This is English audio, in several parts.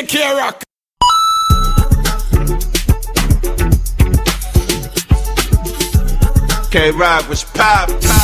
AK Rock. K Rock was pop.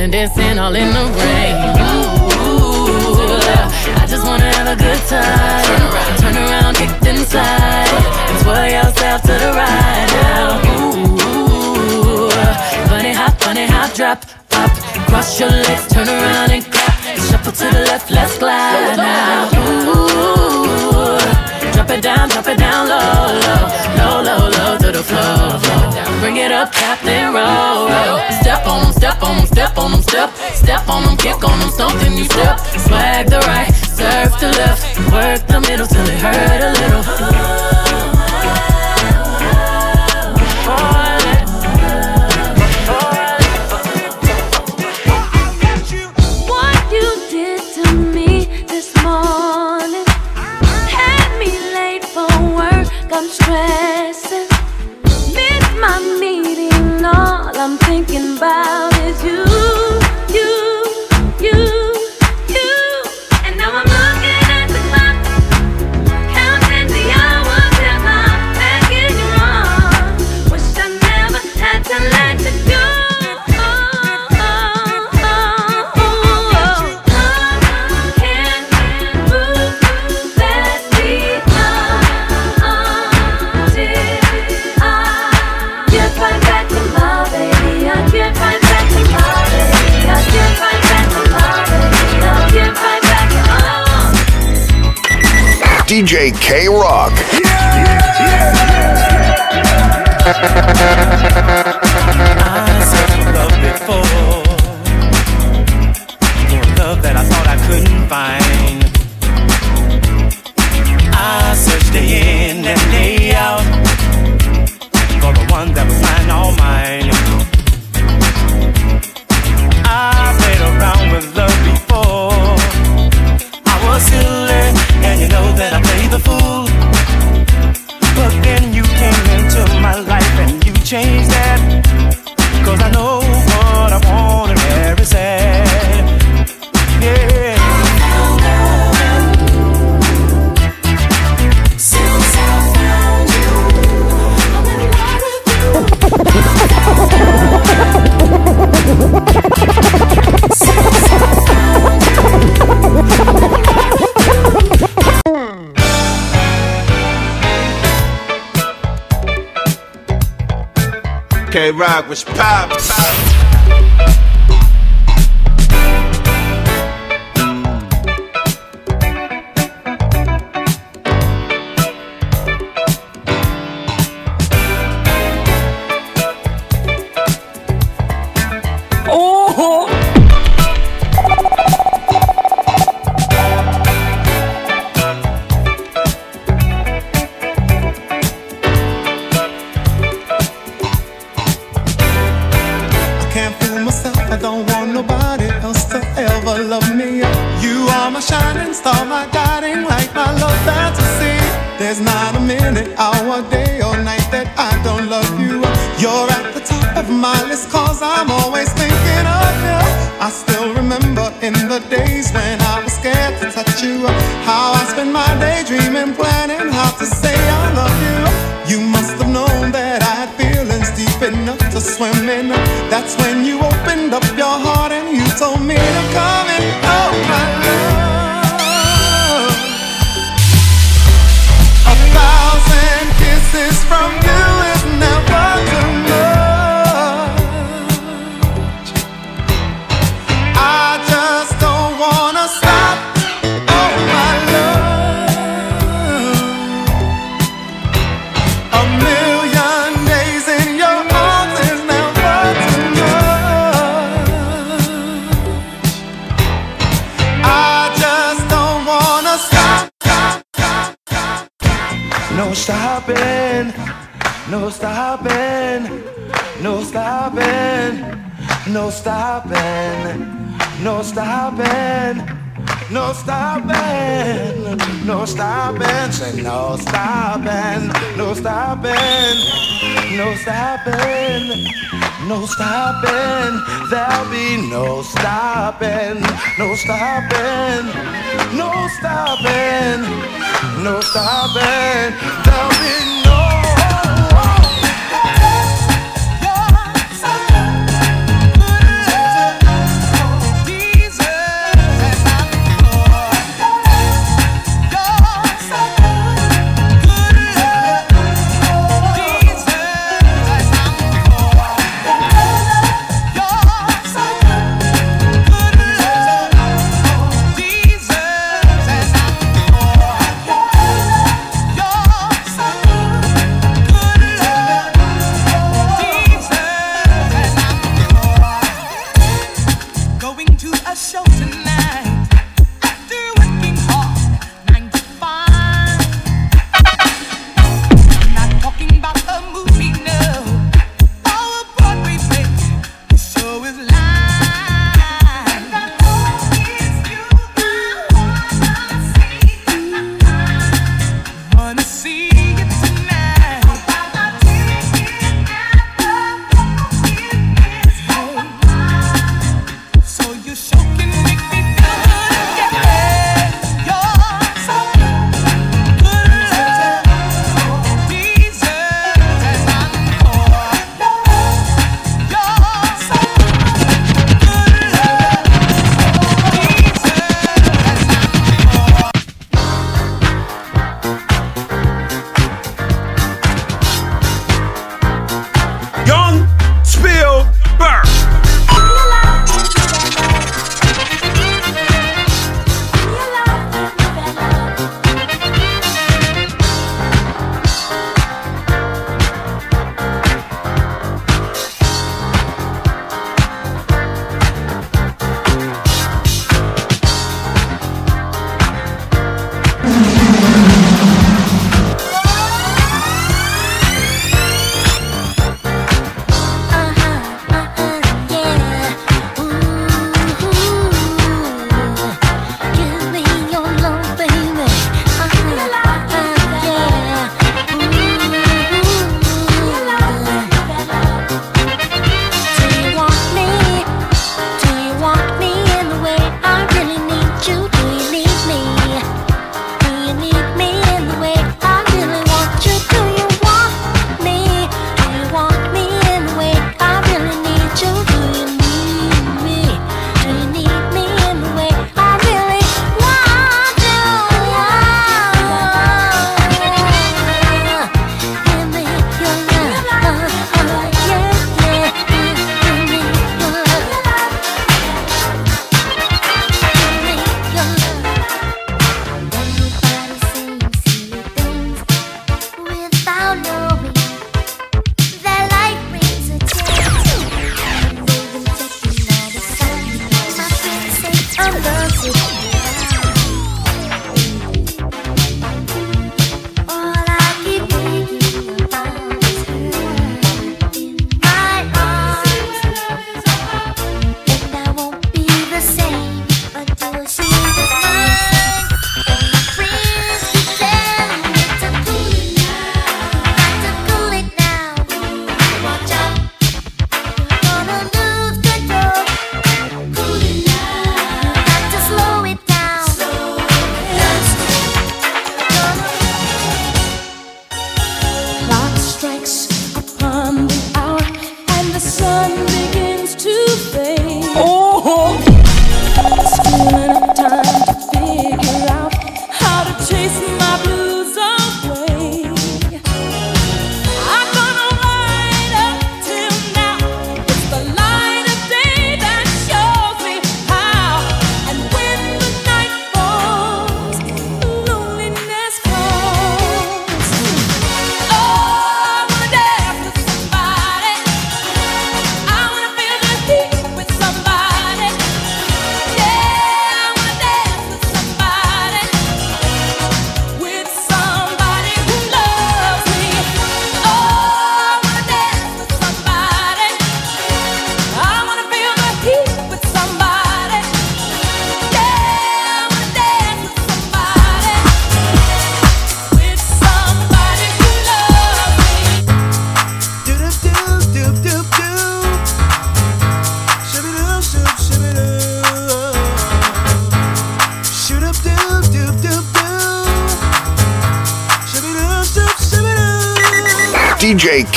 and dancing all in the rain. Ooh, I just wanna have a good time. Turn around, kicked inside, and twirl yourself to the right now. Ooh, funny hop, funny hop, drop pop, cross your legs, turn around and clap, shuffle to the left, let's glide now. Ooh, drop it down, drop it down low, low, low, low, low to the floor. Bring it up, tap and roll on them, step on them, step, step on them, kick on them, something you step. DJ K Rock. Yeah, yeah, yeah, Rock was pop. I don't want nobody else to ever love me. You are my shining star, my guiding light, my love fantasy. There's not a minute, hour, day, or night that I don't love you. You're at the top of my list, cause I'm always thinking of you. I still remember in the days when I was scared to touch you. How I spent my day dreaming, planning how to say I love you. You must have known that I had feelings deep enough to swim in. That's when you opened up no stopping, no stopping. Say no stopping, no stopping, no stopping, no stopping. There'll be no stopping, no stopping, no stopping, no stopping. There'll be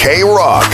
K Rock.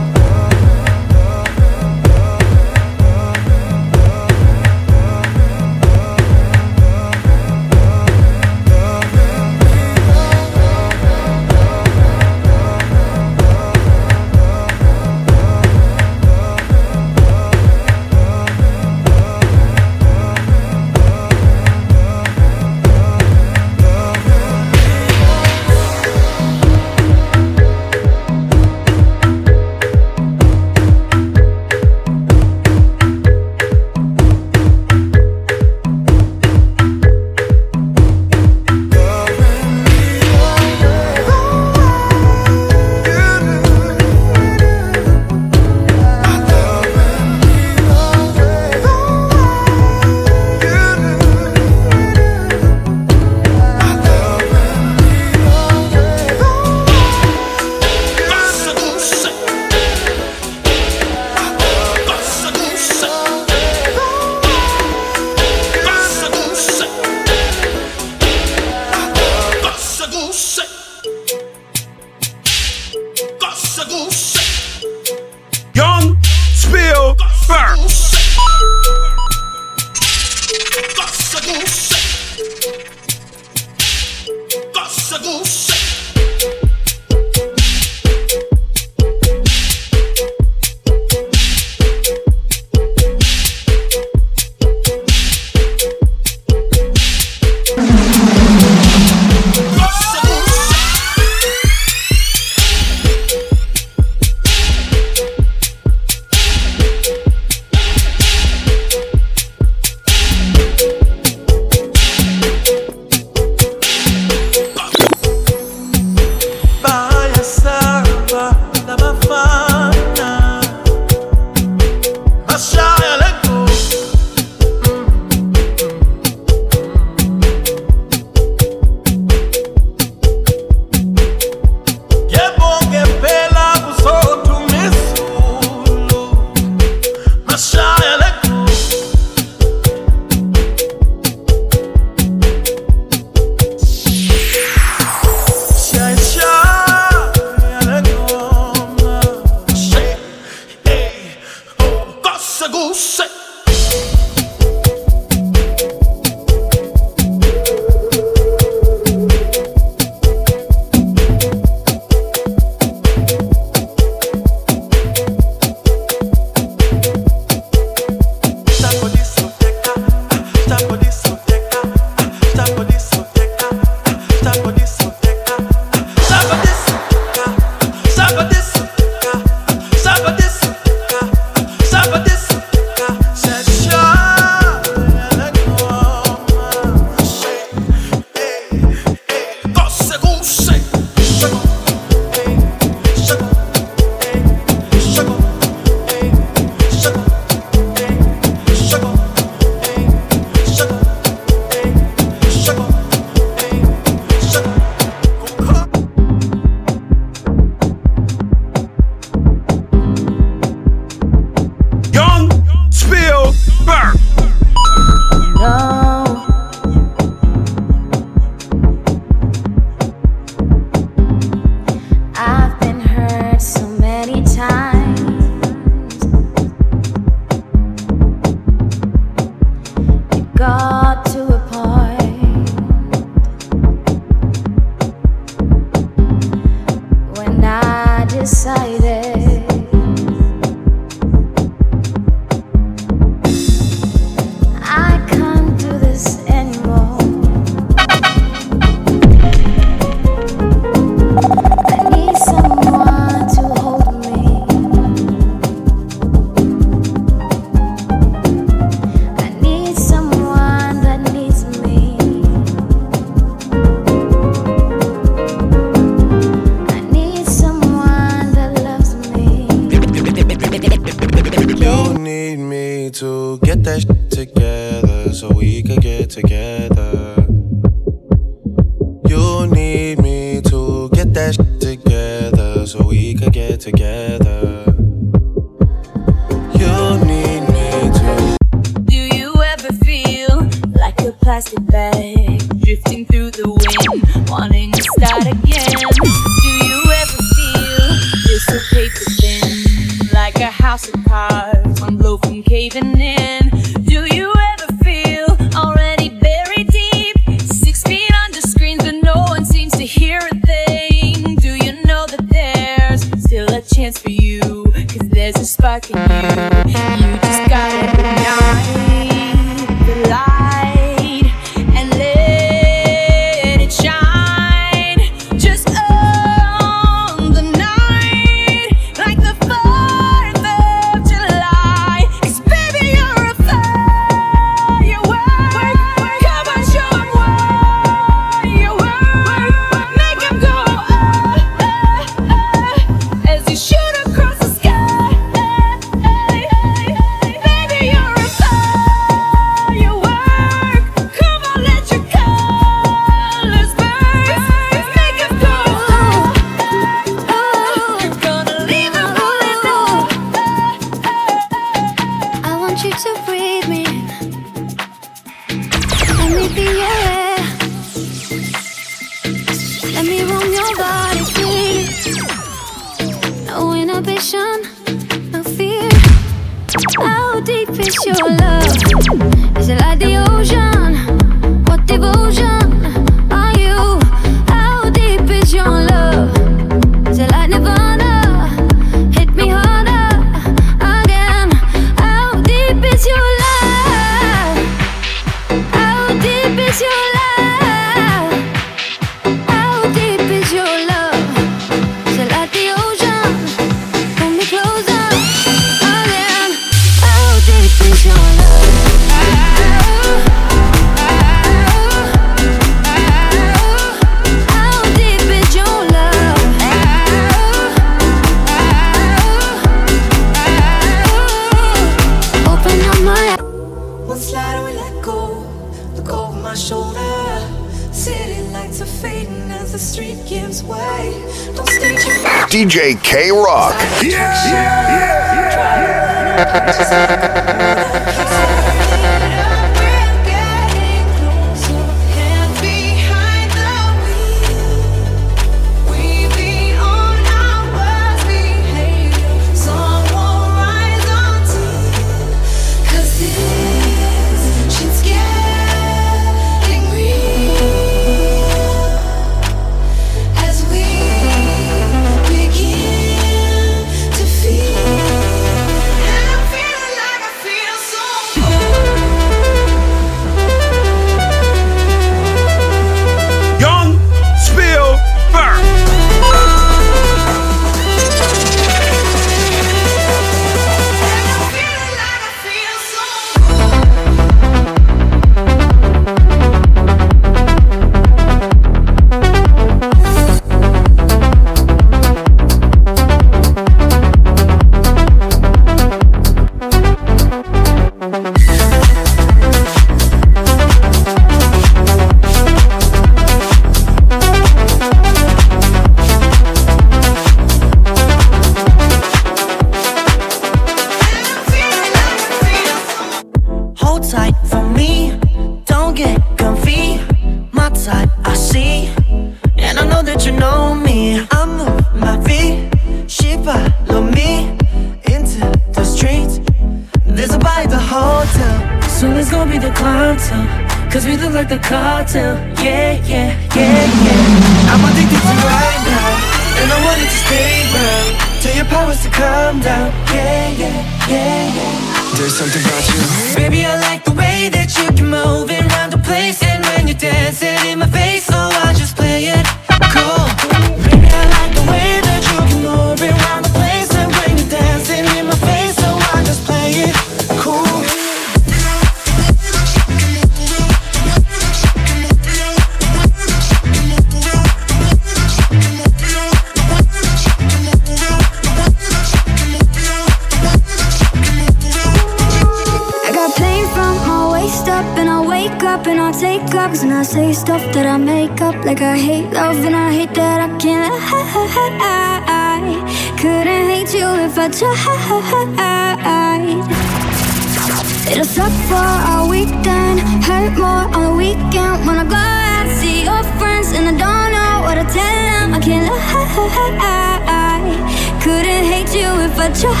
couldn't hate you if I tried.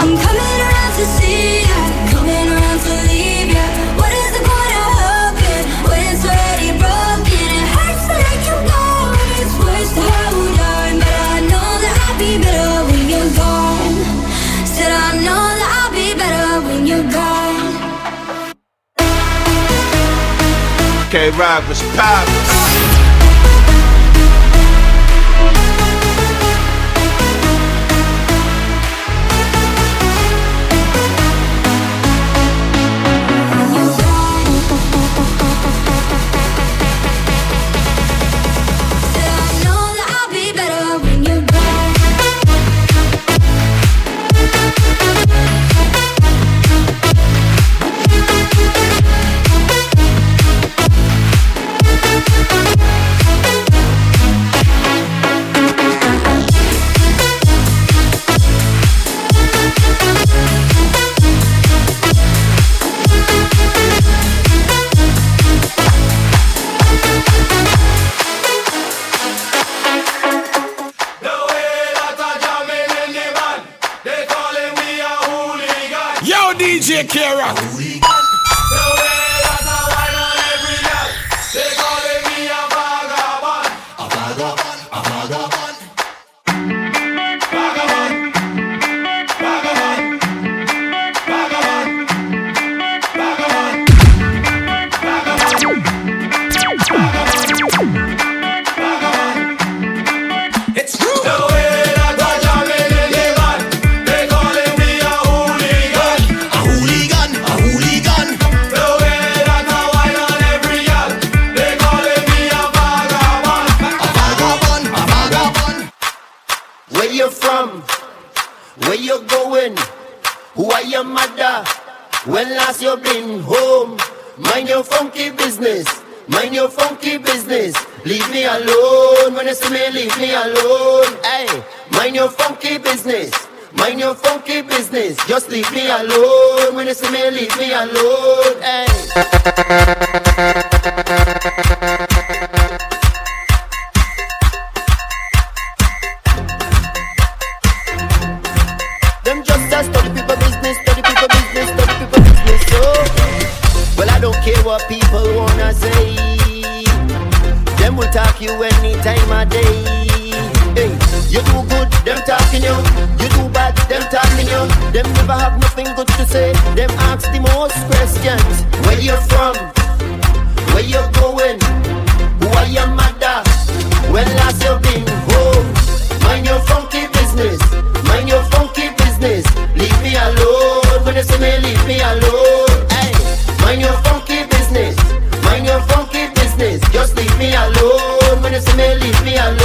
I'm coming around to see ya, coming around to leave ya. What is the point of hoping when it's already broken? It hurts to let you go, it's worse to hold on. But I know that I'll be better when you're gone. Said I know that I'll be better when you're gone. Okay, Rock was poppin'. Where you from? Where you going? Who are your mother? When last you been home? Mind your funky business. Mind your funky business. Leave me alone. When you see me, leave me alone. Hey, mind your funky business. Mind your funky business. Just leave me alone. When you see me, leave me alone. Hey. What people wanna say. Them will talk you any time of day. Hey, you do good, them talking you. You do bad, them talking you. Them never have nothing good to say. Them ask the most questions. Where you from? Where you going? Who are your mother? When last you been home? Mind your funky business. Mind your funky business. Leave me alone. When you see me, leave me alone. Hey, mind your funky leave me alone.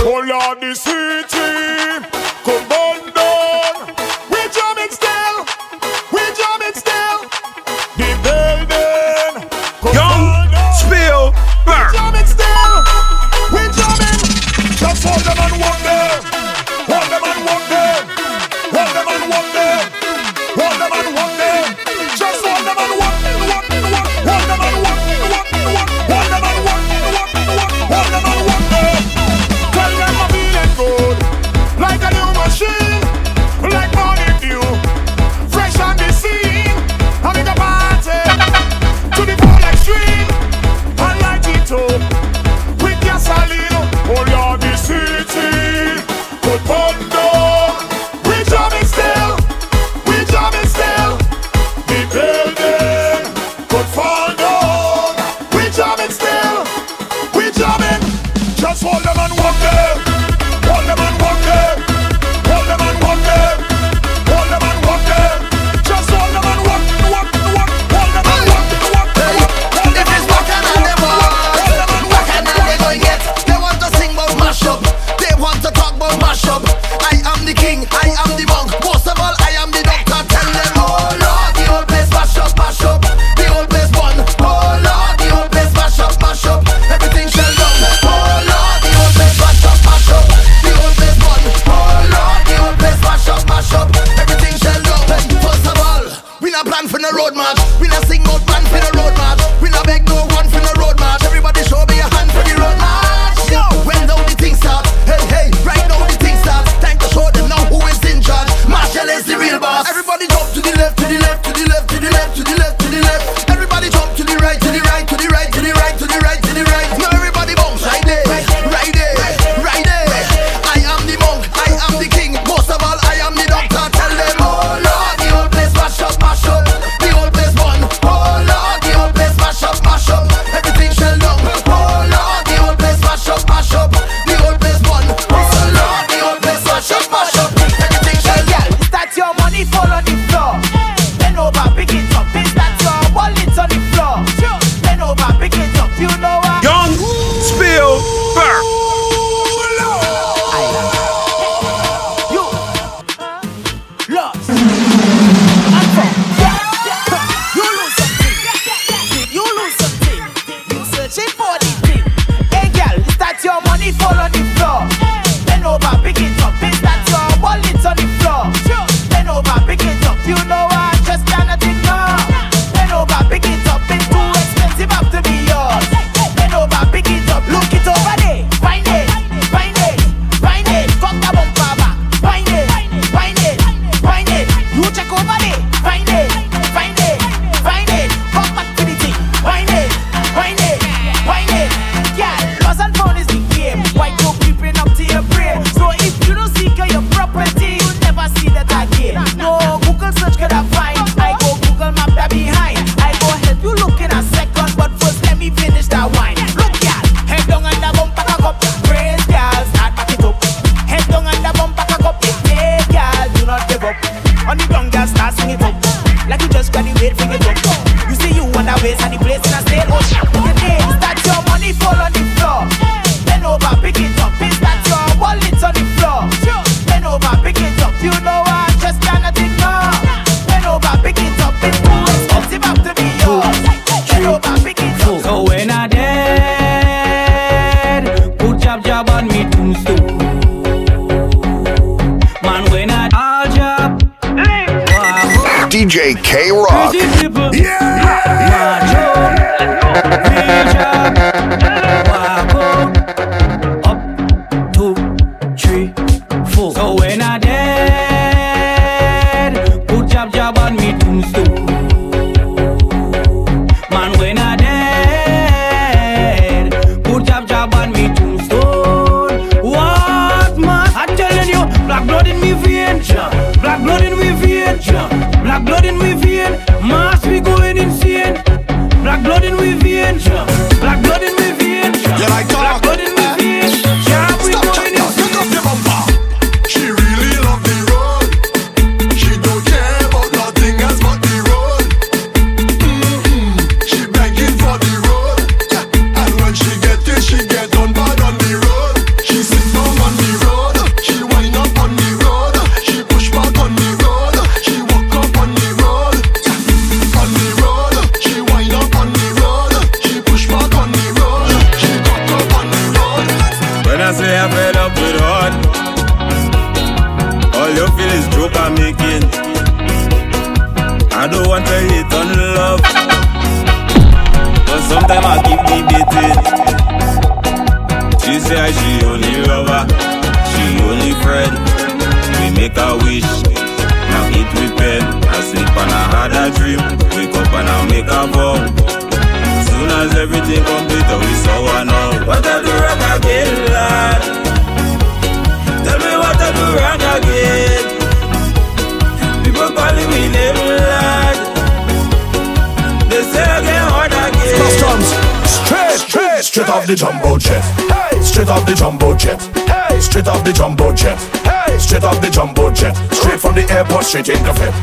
jet. Hey, straight off the jumbo jet. Hey, straight off the jumbo jet. Straight from the airport, straight in the fit.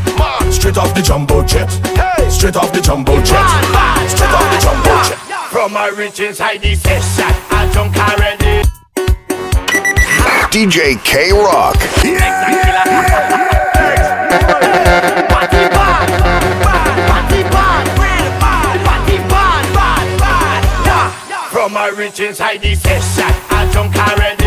Straight off the jumbo jet. Hey, straight off the jumbo jet. Straight off the jumbo jet. From my rich inside the session, I don't already. DJ K Rock. Yeah, yeah, yeah, From my rich inside the session. I read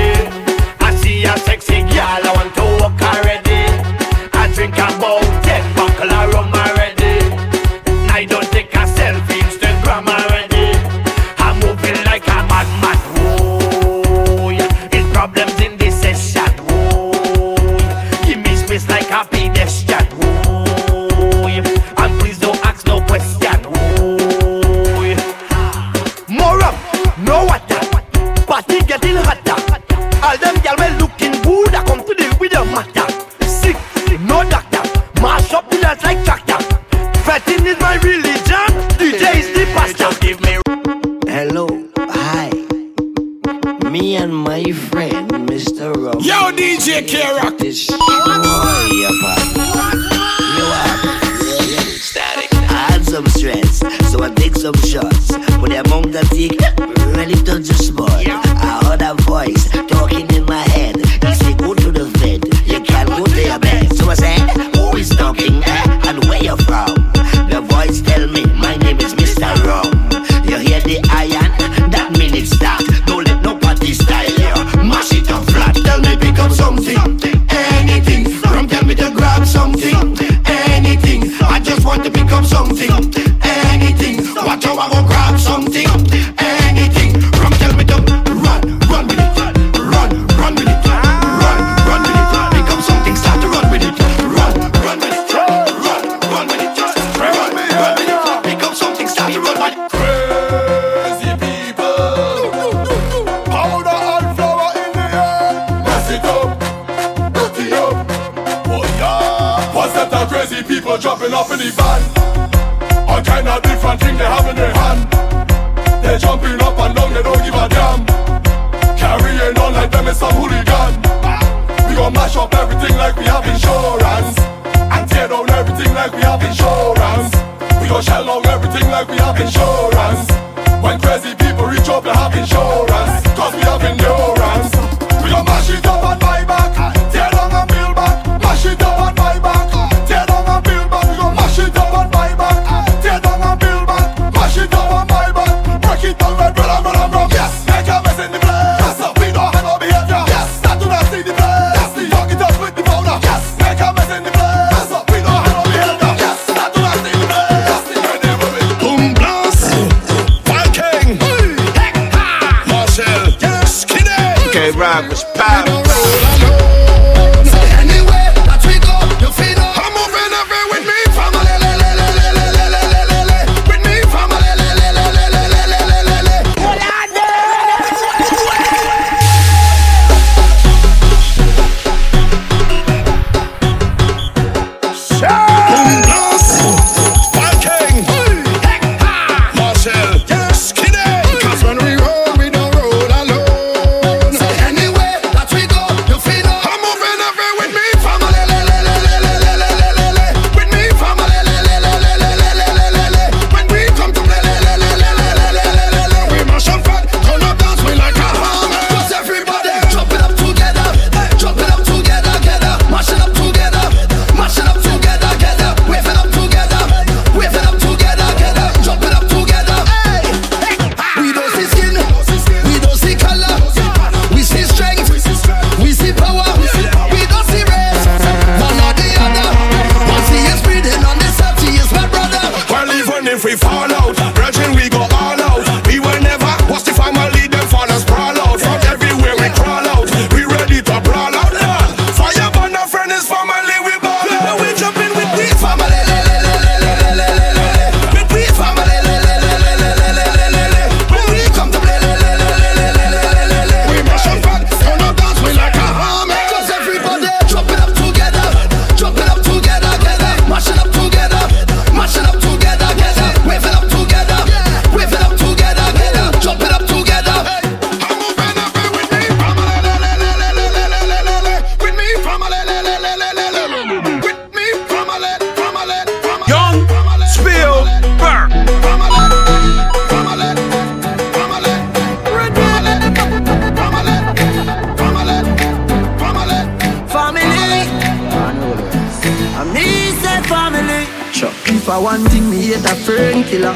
Want thing, me hate a fern killer.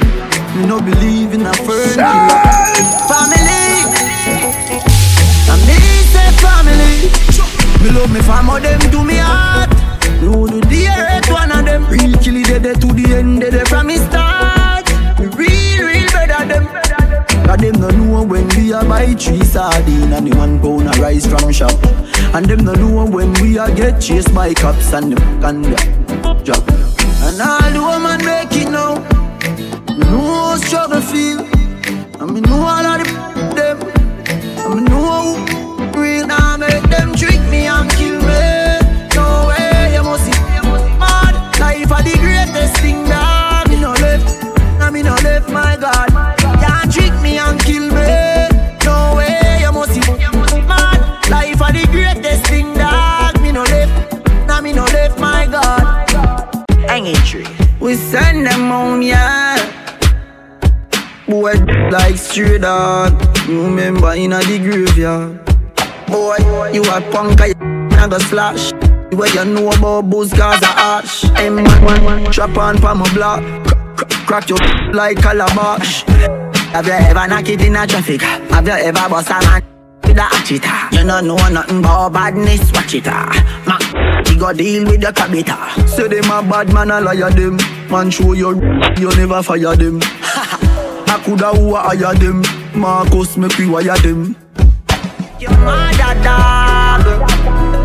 Me no believe in a fern killer. Family. I me say family. Me love me family, them to me heart. No do the hurt one of them. Real kill it dead to the end, dead from me start. Me real, real better them. Cause them no know when we a buy three sardine and the one pound of rice from shop. And them no know when we a get chased by cops and them can drop. You remember in a the graveyard. Boy, you a punk, I go slash. Where you know about booze, cause I ash. Hey man, trap on pa my block. Crack, your like calabash. Have you ever knocked it in a traffic? Have you ever bust a man with a hatcheta? You don't know nothing about badness, watch it ah. Man, you go deal with the cabita. Say them a bad man, I liar them. Man show you, you never fire them. I coulda who a hire them. Marcus make we wire them. Your mother dog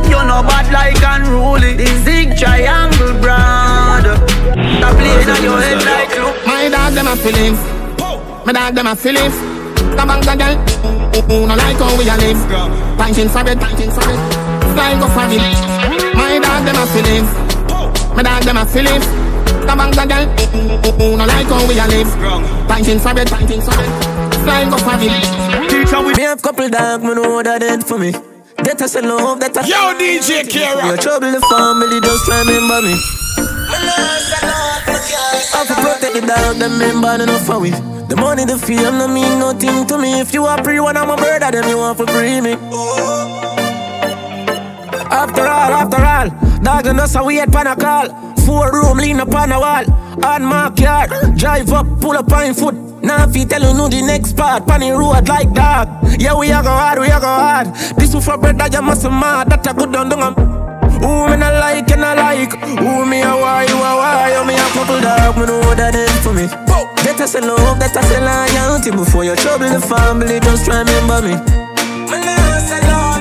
You know bad like unruly The zig triangle brand The blade on your head like look My dog them a feelings. My dog them a feelings. The bank a girl, who no like how we a live. Planking for it, planking for it. Fly go for it. My dog them a feelings. My dog them a feelings. The bank a girl, who no like how we a live. Planking for it, planking for it. Fly go for it. Teacher, we have couple dog, me know that dead for me. That I say love, that I Yo, DJ Kira. Your trouble, the family, just remember me. I have to protect the dog, them member enough for we. The money, the fame, no mean nothing to me. If you are free, one I'm a brother, then you want to free me. After all, after all, dog and us a wait pan a call. Four room lean up on a wall. On my car, drive up, pull up on foot. Now if you tell you know the next part, pan road like dog. Yeah, we a go hard, we a go hard. This for brother, you must mad. That a good down down. Who me not like and I like Who me a why, you a why You me a couple dog, me know that end for me That I say love, that I say loyalty Before you trouble the family, just remember me Me not say love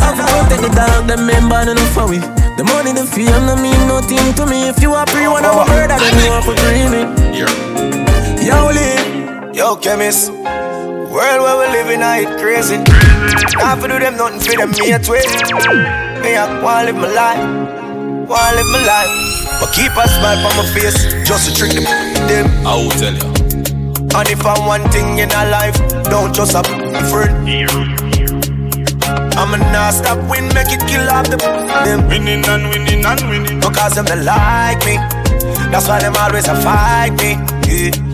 Have to protect the dog, them member enough for we. The money, the fame, no mean nothing to me. If you are free, one of a murder, then you are for dreaming. Yo, Lee. Yo, chemist. World where we living, I it crazy. Can't for do them nothing for them, me a twist. Me a wanna live my life, wanna live my life. But keep a smile on my face, just to trick them. them. I will tell you. And if I'm one thing in a life, don't just a friend. I'ma not stop win, make it kill off the them. Winning and winning and winning. Because them they like me. That's why them always a fight me. Yeah.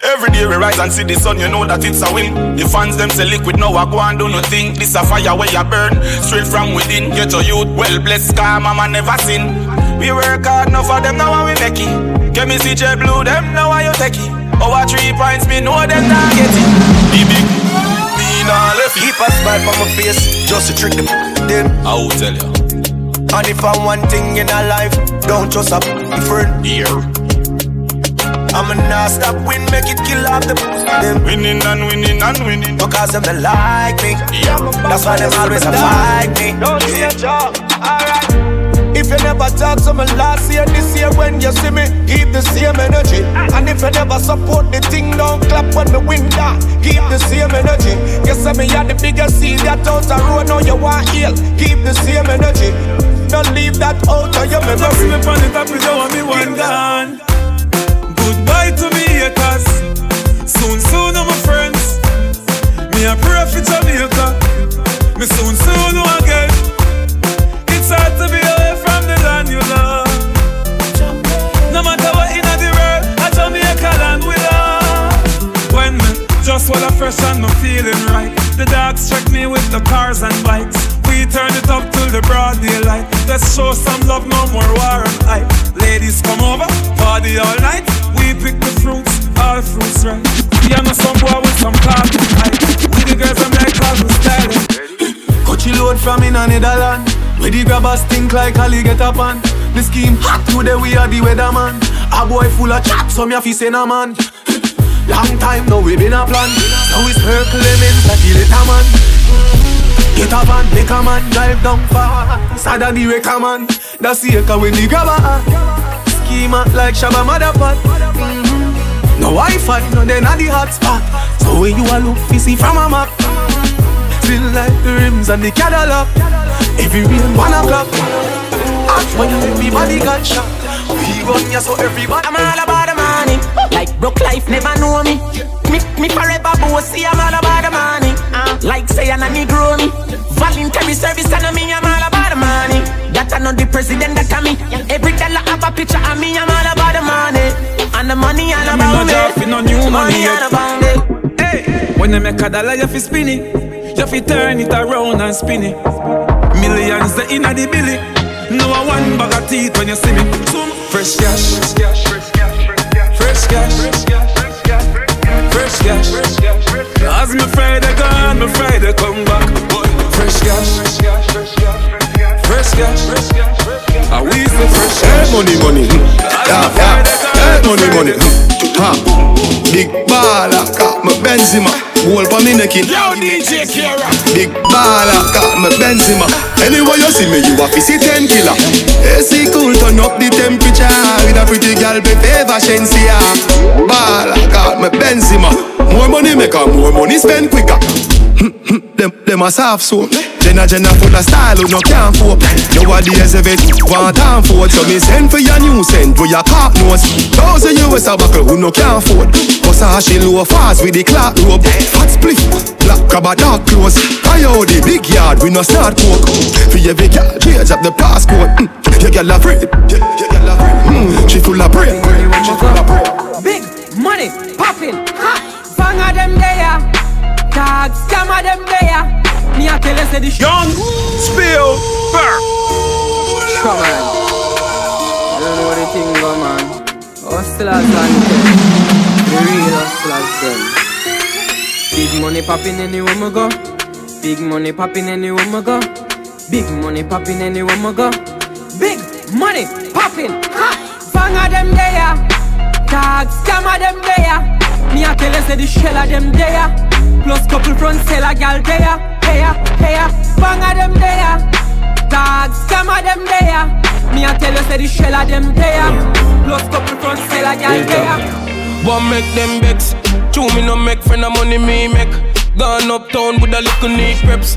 Every day we rise and see the sun, you know that it's a win. The fans them say liquid, now I go and do nothing. This a fire where you burn, straight from within. Get your youth well blessed, car mama never sin. We work hard, enough for them now and we make it. Get me CJ Blue, them now and you take it. Oh, Over three points, me know them not get it. The big, nah left it. Keep a smile on my face, just to trick them. them. I will tell you. And if I one thing in a life, don't just a friend. Here. I'ma not stop win, make it kill off the them. Winning and winning and winning. Because them they like me. Yeah. That's why them always a fight me. Don't yeah. job. Alright. If you never talk to me last year, this year when you see me, keep the same energy. And if you never support the thing, don't clap when me win that. Keep the same energy. You say me are the biggest seed that out the road, now you want heal. Keep the same energy. Don't leave that out of your memory. Touch me on the top, you don't want me one gone. Goodbye to me haters. Soon, soon, I'm my friends. Me a pray for Jamaica. Me soon, soon, again. It's hard to be I fresh and me feeling right, the dogs check me with the cars and bikes. We turn it up till the broad daylight. Let's show some love, no more war and hype. Ladies come over, party all night. We pick the fruits, all fruits right. We are not some boy with some party hype. We the girls I'm like Calvin style. Coachy load from in a Netherland. Where the grabbers think like Ali get up on. The scheme hot today we are the weatherman. A boy full of chat, so me a fi say no man. Long time now we been a plan. Now it's her Clemens like the later man. Get a van, make a man drive down far. Sadder the wrecker man. That's the echo when the grabber. Schema like Shabba Motherpot. Mm-hmm. No Wi-Fi, no then at the hotspot. So when you a look, see from a map. Still like the rims and the Cadillac. Every rain one o'clock. Hot when everybody got shot. We run ya so everybody. I'm all about the money. Like broke life never know me. Me, me forever bossy. I'm all about the money. Uh, like say I'm a Negro me. Voluntary service and me. I'm all about the money. That I know the president that I'm me. Every dollar have a picture of me. I'm all about the money. And the money all Me about no job me. for no new money Money yet. all about me. Hey, when you make a dollar, you fi spin it. You fi turn it around and spin it. Millions the inna the billy. No a one bag of teeth when you see me. Some fresh cash, fresh cash, fresh cash. As me Friday gone, me Friday come back. Fresh cash, fresh cash. I we say fresh cash. Money, money, yeah, yeah. Hey, money, money, ha. Big baller, got my Benzema. Goal for me neck it. Yo, DJ Kira. Big baller, got my Benzema. Anywhere you see me, you to see ten killer. AC cool, turn up the temperature with a pretty girl, be favor Shensia. Baller, got my Benzema. More money make her, more money spend quicker. them, them a soft soap. Jenna Jenna full of style who no can't afford. Nowadays every want time for it. So me send for your new send for your cock nose. Thousand US a buckle who no can't afford. Cause I she low fast with the clock rope. Hot split, black a dark clothes. I the big yard we no start coke. For every yard, change up the passcode. Mm. Your girl afraid, your, your girl afraid. Mm. She full of brain, she full of. Big money popping, hot. Bang of them there, dog scam of them there. Me a tell you say the Young Spill Burr. Come on. I don't know what the thing go man. Hustlers and them. The real hustlers them. Big money popping anywhere me go. Big money popping anywhere me go. Big money popping anywhere me go. Big money popping. Ha! Fang of them there. Dog scam of them there. Me a tell you say the shell of them there. Plus front seller gal there. there, there. Bang of them there. Dogs, some of them there. Me I tell you, say the shell of them there. Plus couple front seller gal there. One make them vex. Two me no make friend of money me make. Gone uptown with a little neat preps.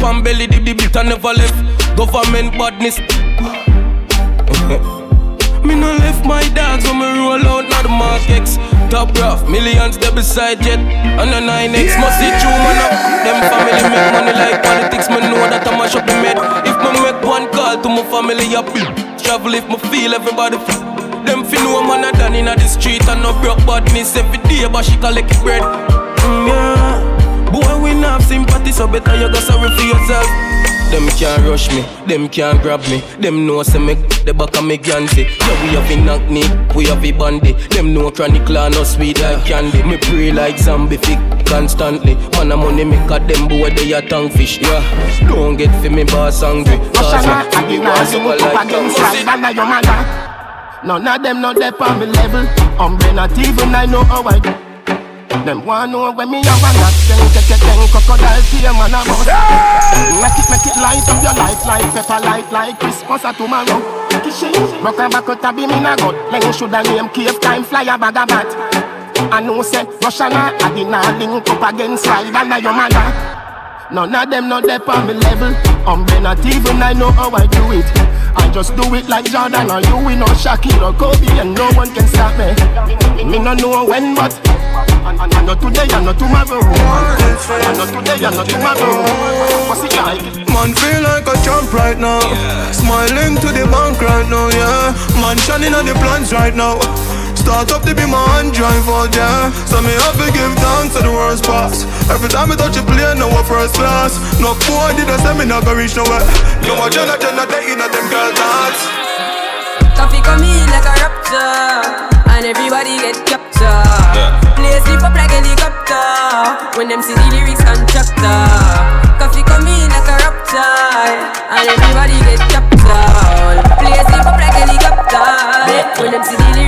Pan belly dip the bit and never left. Government badness. me no left my dogs when me roll out not the markets. Top rough, millions they beside jet. And a 9X must see true man up. Them family make money like politics. Me know that I mash up the med. If me make one call to my family up, travel if me feel everybody. Them fi know man a done inna the street and no broke badness every day, but she collect bread. Mm, yeah. Boy, we not sympathy, so better you go sorry for yourself. Them can't rush me, them can't grab me. Them know say me the back of me ganzi. Yeah, we have a knock knee, we have a bandy. Them know chronic no sweet like candy. Me pray like zombie fick constantly. Man, a money make a them boy they a tongue fish. Yeah, don't get for me boss angry. Cause me give me one super like tongue fish. None of them not there on me level. I'm not even I know how I do. Them want know when me have a knock Ten, ten, ten, ten, crocodile tear man a bust Make it, make it light up your life Like pepper light, like Christmas or tomorrow. Rock and back out a beam in a gut. Then should a name cave time fly a bag of bat. I know say Russian a I did not link up against Ride and your mother None of them not there on me level. I'm not even I know how I do it I just do it like Jordan or you We know Shaquille or Kobe and no one can stop me. Me no know when but I know today and not tomorrow. I know today and not tomorrow. What's it like? Man feel like a champ right now. Smiling to the bank right now, yeah. Man shining on the plans right now Start up to be my hand drive out, yeah So me have to give thanks to the worst pass Every time I touch a plane, now a first class. No boy did I say me not gonna reach nowhere. You a jenna jenna taking at them girl thoughts. Coffee come in like a raptor And everybody get captured yeah. Play sleep up like helicopter When them see the lyrics constructor Coffee come in like a raptor And everybody get captured Play sleep up like helicopter When them see the lyrical doctor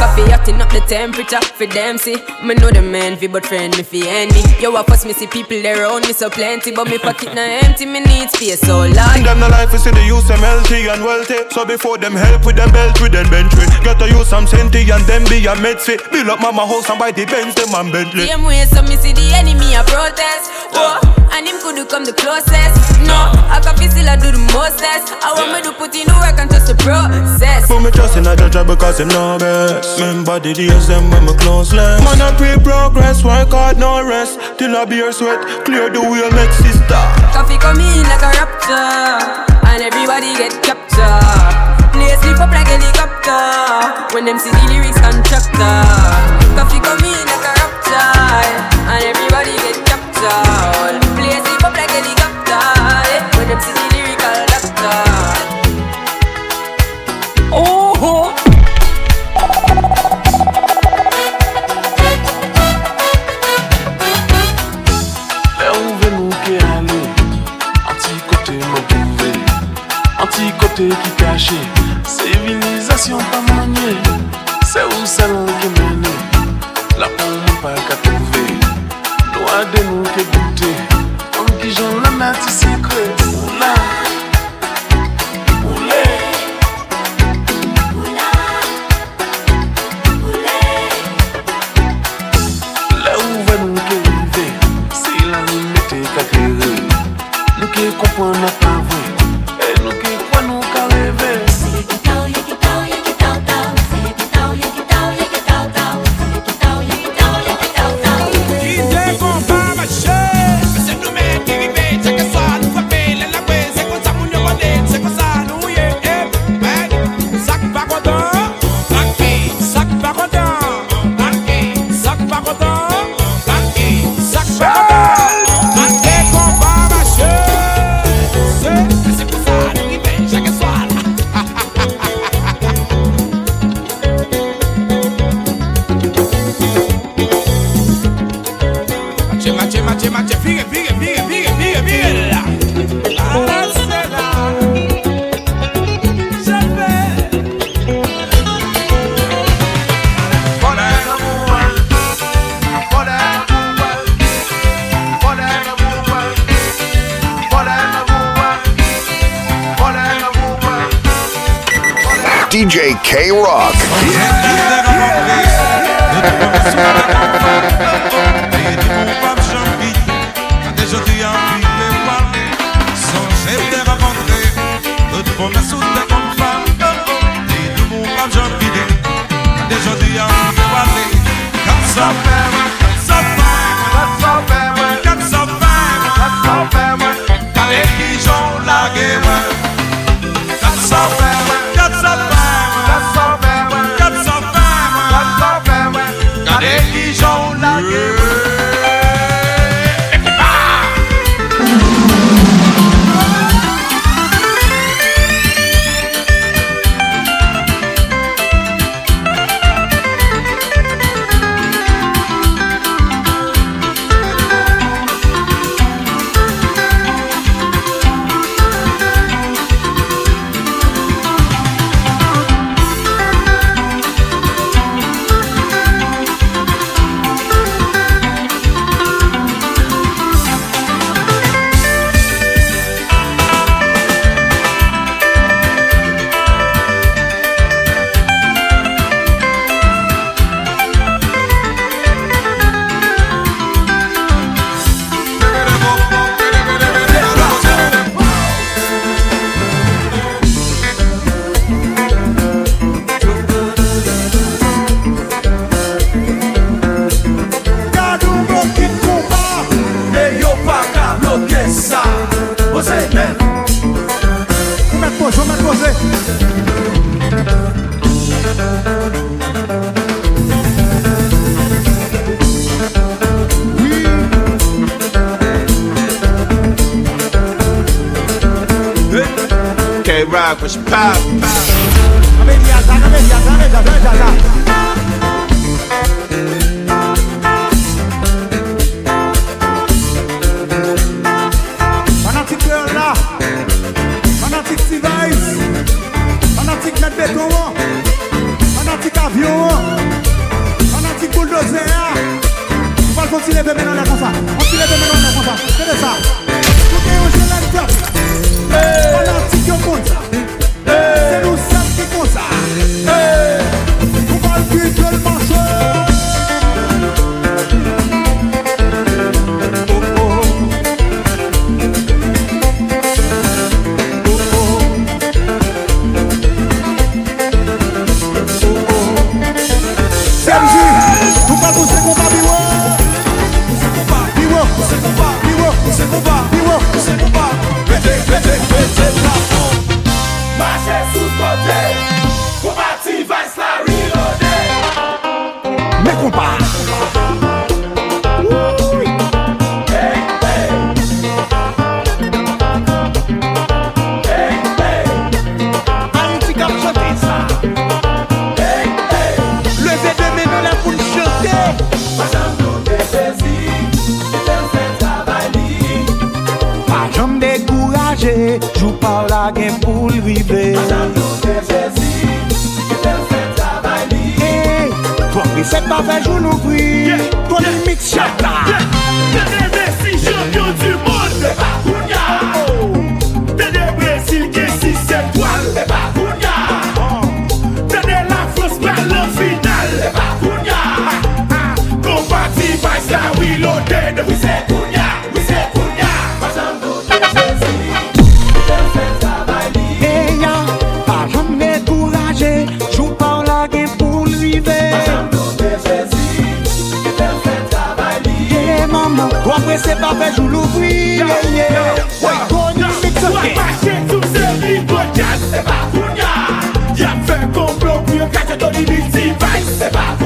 Coffee acting up the temperature for them see. Me know the man fi but friend me fi enemy Yo I fuss me see people there around me so plenty. But me pocket now empty me need space so large Them the life is see the use them healthy and wealthy. So before them help with them belt with them with Got to use some senti and them be a med fit Build up mama house and buy the Benz them and Bentley. Same way so me see the enemy a protest. Oh and him could come the closest. No I can feel still I do the mostest. I want me to put in the work and trust the process. Put me trust in a judge because him know best Remember the days them when me close less Man I pre progress work hard no rest? Till I beer sweat clear the way make sister. Coffee come in like a raptor And everybody get captured. Play sleep up like helicopter When them see the lyrics constructor Coffee come in like a raptor And everybody get captured qui cachait, civilisation Rumba. Mwen se pa fe joul ouvri Ye ye Woy koni mik se pe Pache sou se li Bojan se pa koun ya Ya fe komplot Mwen kache to li bit si vay Se pa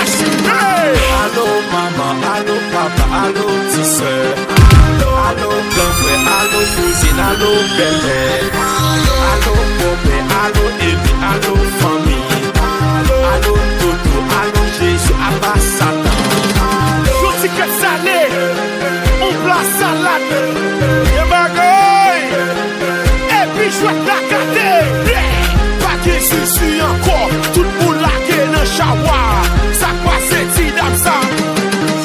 Alo maman, alo papa, alo tisè Alo gran fwe, alo kouzine, alo belè Alo popè, alo evi, alo fami Alo toto, alo jesu, apa satan. Yo ti ket sanè, on pla salade Ye bagoy, epi jwet lakade Pake susu anko, tout pou lage nan chawa.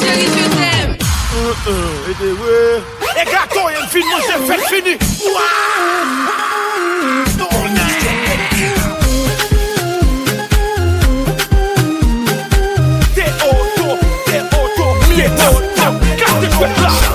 Chérie, je t'aime. Et des. Et gâteau, il y a une fille de manger, faites fini. Ouah! Tournez! Get up!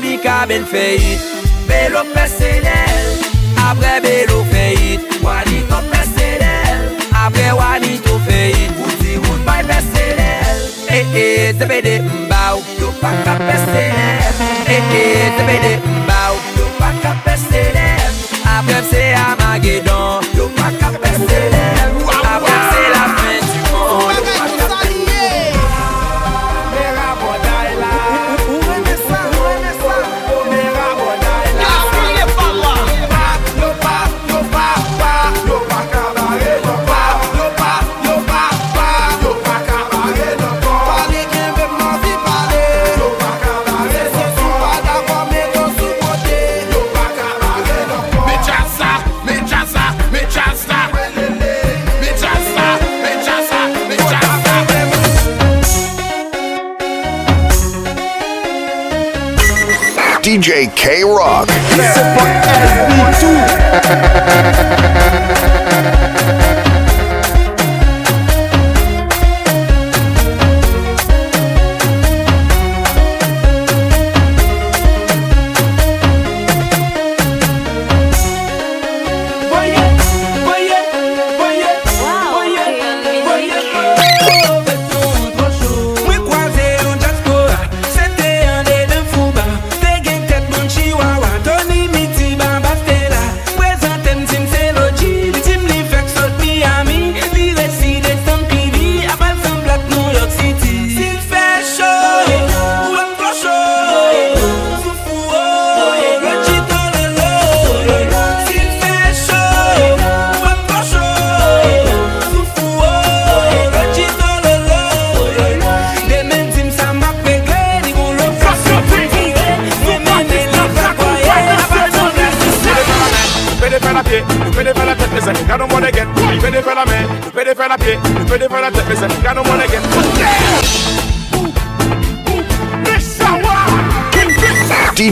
mi ka ben feyit Belok pesene DJ K Rock.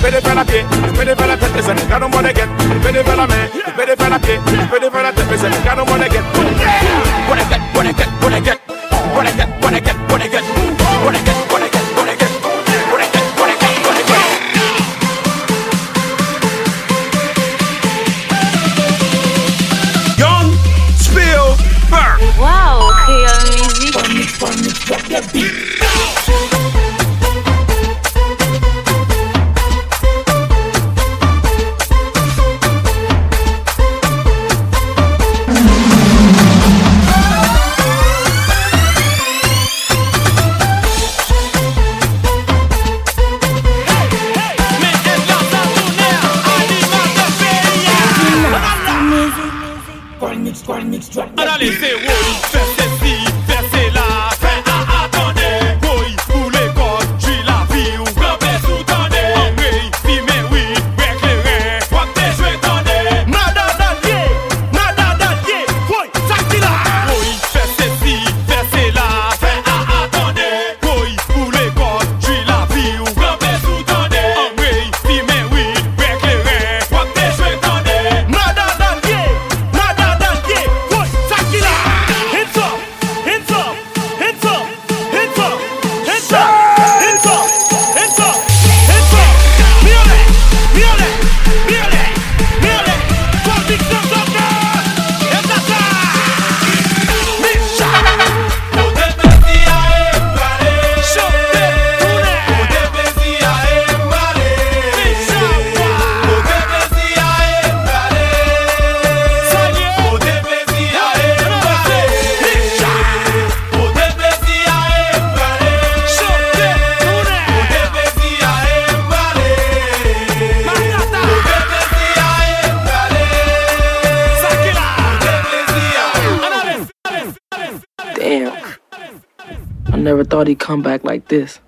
pede fè la pied, le pede fè la tête, et c'est le gars dans mon éguette. Le pede fè la main, le pede fè la pied, le pede fè la c'est le gars dans. this.